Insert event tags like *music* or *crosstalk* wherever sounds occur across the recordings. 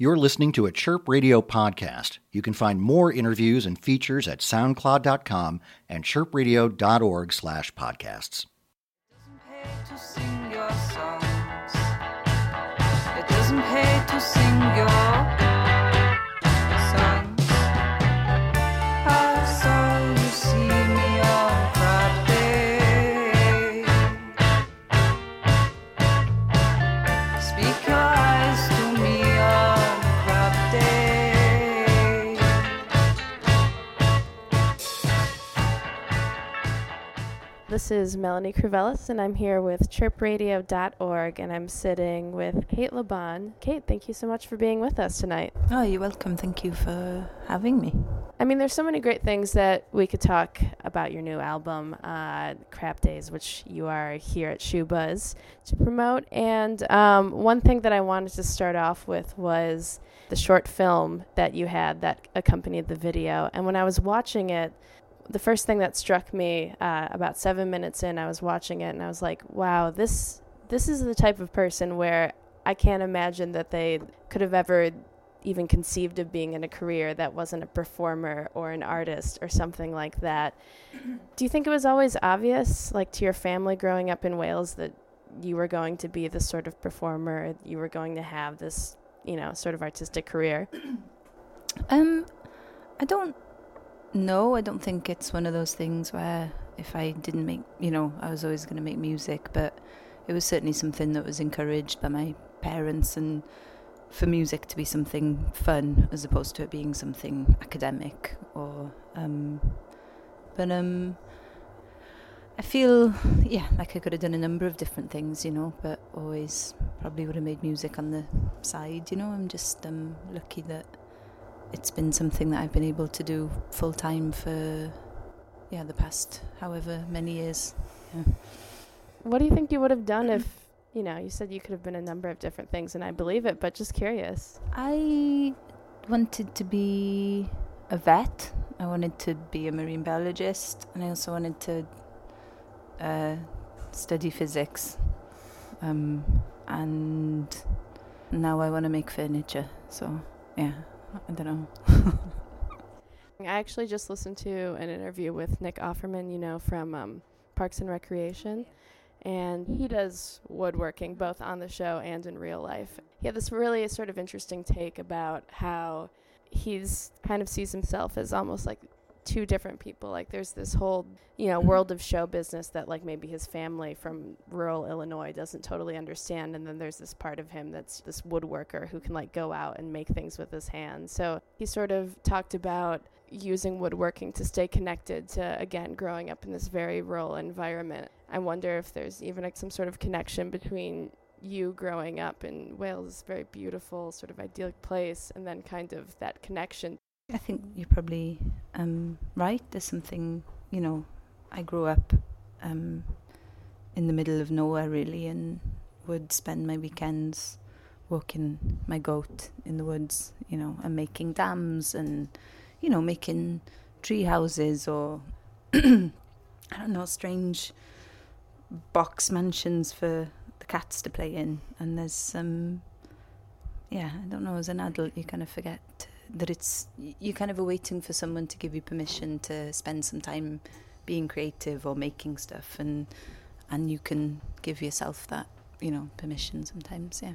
You're listening to a Chirp Radio podcast. You can find more interviews and features at soundcloud.com and chirpradio.org slash podcasts. This is Melanie Kruvelis, and I'm here with chirpradio.org, and I'm sitting with Kate Laban. Cate, thank you so much for being with us tonight. Oh, you're welcome. Thank you for having me. I mean, there's so many great things that we could talk about your new album, uh, Crab Days, which you are here at Schubas to promote. And um, one thing that I wanted to start off with was the short film that you had that accompanied the video. And when I was watching it, the first thing that struck me uh, about seven minutes in, I was watching it and I was like, wow, this this is the type of person where I can't imagine that they could have ever even conceived of being in a career that wasn't a performer or an artist or something like that. Do you think it was always obvious, like to your family growing up in Wales, that you were going to be this sort of performer, you were going to have this, you know, sort of artistic career? Um, I don't know. I don't think it's one of those things where if I didn't make, you know, I was always going to make music, but it was certainly something that was encouraged by my parents and for music to be something fun as opposed to it being something academic or um but um I feel yeah like I could have done a number of different things you know but always probably would have made music on the side you know I'm just um lucky that it's been something that I've been able to do full time for yeah the past however many years yeah. What do you think you would have done if, you know, you said you could have been a number of different things, and I believe it, but just curious. I wanted to be a vet. I wanted to be a marine biologist, and I also wanted to uh, study physics. Um, and now I want to make furniture. So yeah, I don't know. *laughs* I actually just listened to an interview with Nick Offerman, you know, from um, Parks and Recreation. And he does woodworking both on the show and in real life. He had this really sort of interesting take about how he's kind of sees himself as almost like two different people. Like there's this whole, you know, mm-hmm. world of show business that like maybe his family from rural Illinois doesn't totally understand and then there's this part of him that's this woodworker who can like go out and make things with his hands. So he sort of talked about using woodworking to stay connected to again growing up in this very rural environment. I wonder if there's even like some sort of connection between you growing up in Wales, very beautiful, sort of idyllic place, and then kind of that connection I think you're probably um, right. There's something, you know, I grew up um, in the middle of nowhere really and would spend my weekends walking my goat in the woods, you know, and making dams and, you know, making tree houses or, *clears throat* I don't know, strange box mansions for the cats to play in. And there's some, yeah, I don't know, as an adult, you kind of forget that it's you kind of are waiting for someone to give you permission to spend some time being creative or making stuff and and you can give yourself that you know permission sometimes yeah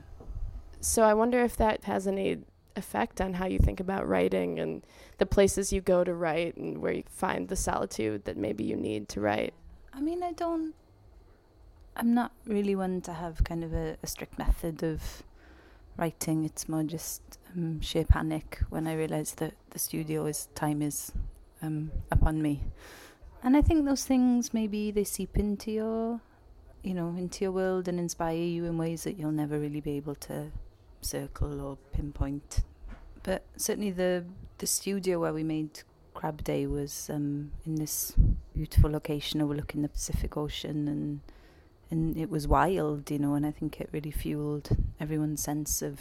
So I wonder if that has any effect on how you think about writing and the places you go to write and where you find the solitude that maybe you need to write. i mean i don't i'm not really one to have kind of a, a strict method of writing it's more just um, sheer panic when i realize that the studio is time is um, upon me. And i think those things maybe they seep into your you know into your world and inspire you in ways that you'll never really be able to circle or pinpoint. But certainly the the studio where we made crab day was um, in this beautiful location overlooking the pacific ocean and and it was wild you know and i think it really fueled everyone's sense of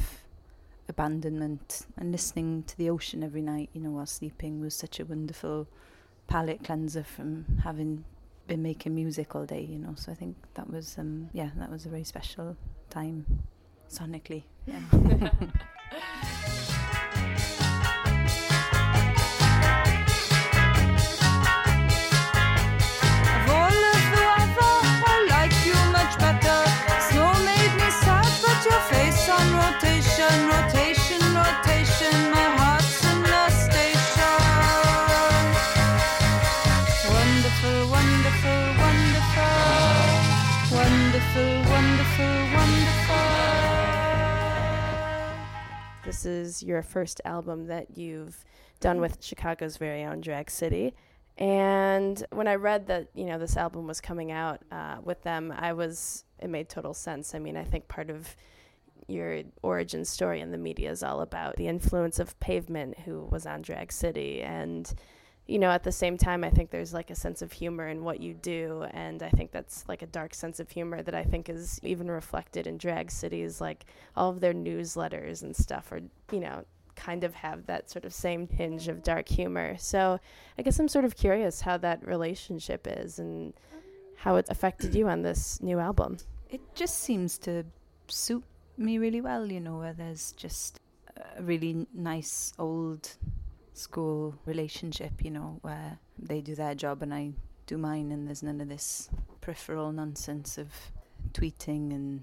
abandonment and listening to the ocean every night you know while sleeping was such a wonderful palate cleanser from having been making music all day you know. So i think that was um yeah that was a very special time sonically. Yeah *laughs* This is your first album that you've done with Chicago's very own Drag City. And when I read that, you know, this album was coming out uh, with them, I was, it made total sense. I mean, I think part of your origin story in the media is all about the influence of Pavement, who was on Drag City. And, you know, at the same time, I think there's like a sense of humor in what you do. And I think that's like a dark sense of humor that I think is even reflected in Drag City's. Like all of their newsletters and stuff are, you know, kind of have that sort of same hinge of dark humor. So I guess I'm sort of curious how that relationship is and how it affected you on this new album. It just seems to suit me really well, you know, where there's just a really nice old school relationship, you know, where they do their job and I do mine, and there's none of this peripheral nonsense of tweeting and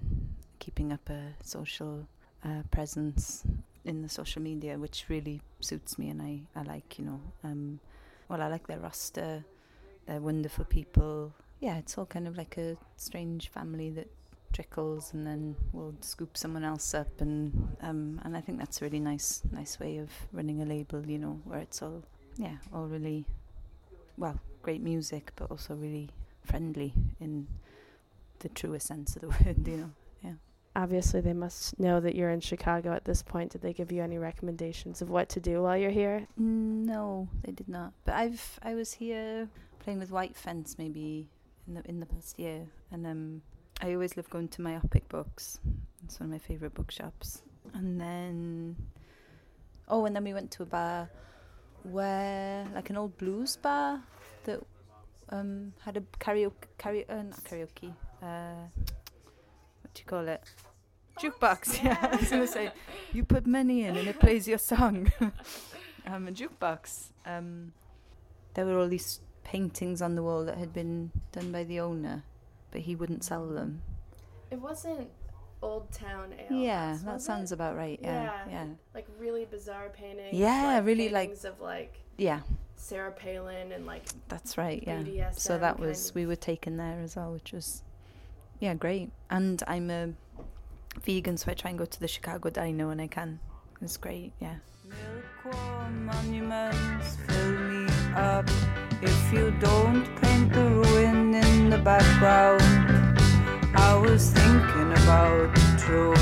keeping up a social uh, presence in the social media, which really suits me, and I, I like, you know, um, well, I like their roster, they're wonderful people. Yeah, it's all kind of like a strange family that trickles and then we'll scoop someone else up and um and I think that's a really nice nice way of running a label you know where it's all yeah all really well great music but also really friendly in the truest sense of the *laughs* word you know yeah Obviously, they must know that you're in Chicago at this point. Did they give you any recommendations of what to do while you're here? no they did not but I've I was here playing with White Fence maybe in the in the past year and um I always love going to Myopic Books. It's one of my favourite bookshops. And then, oh, and then we went to a bar where, like an old blues bar that um, had a karaoke, karaoke, uh, not karaoke, uh, what do you call it? Jukebox, *laughs* yeah. I was going to say, you put money in and it plays your song. *laughs* um, a jukebox. Um, there were all these paintings on the wall that had been done by the owner but he wouldn't sell them. It wasn't Old Town Ale. yeah, House, that sounds it? about right. Yeah, Yeah. yeah, like really bizarre paintings. Yeah, like really, like- paintings of like yeah. Sarah Palin and like That's right. Yeah. BDSM So that was of- we were taken there as well, which was yeah great. And I'm a vegan, so I try and go to the Chicago Diner when I can. It's great. Yeah. Milk monuments fill me up. If you don't the background, I was thinking about the truth.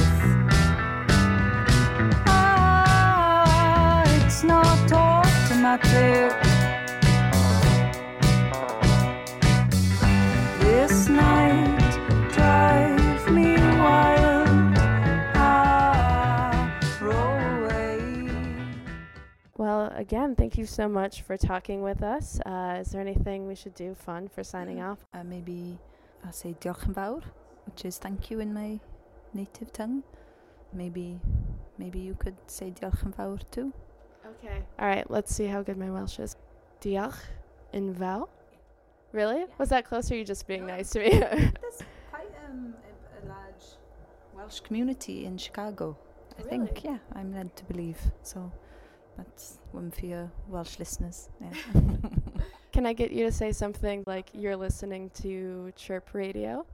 Ah, it's not automatic. Again, thank you so much for talking with us. Uh, is there anything we should do fun for signing off? Uh, maybe I'll say diolch yn which is thank you in my native tongue. Maybe, maybe you could say diolch yn too. Okay. All right, let's see how good my Welsh is. Diolch yn fawr? Really? Was that close or are you just being nice to me? *laughs* There's quite um, a, a large Welsh community in Chicago. I think, yeah, I'm led to believe. So that's one for your Welsh listeners. Yeah. *laughs* Can I get you to say something like you're listening to Chirp Radio?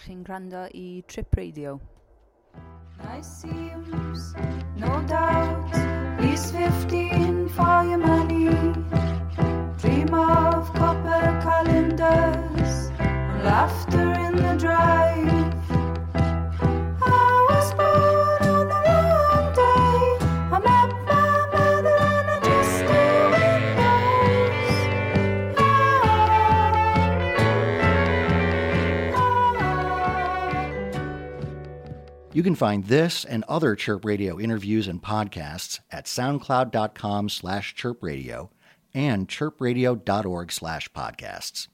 Chi'n gwrando i Trip Radio. Nice seems, no doubt, You can find this and other Chirp Radio interviews and podcasts at soundcloud.com slash chirpradio and chirpradio.org slash podcasts.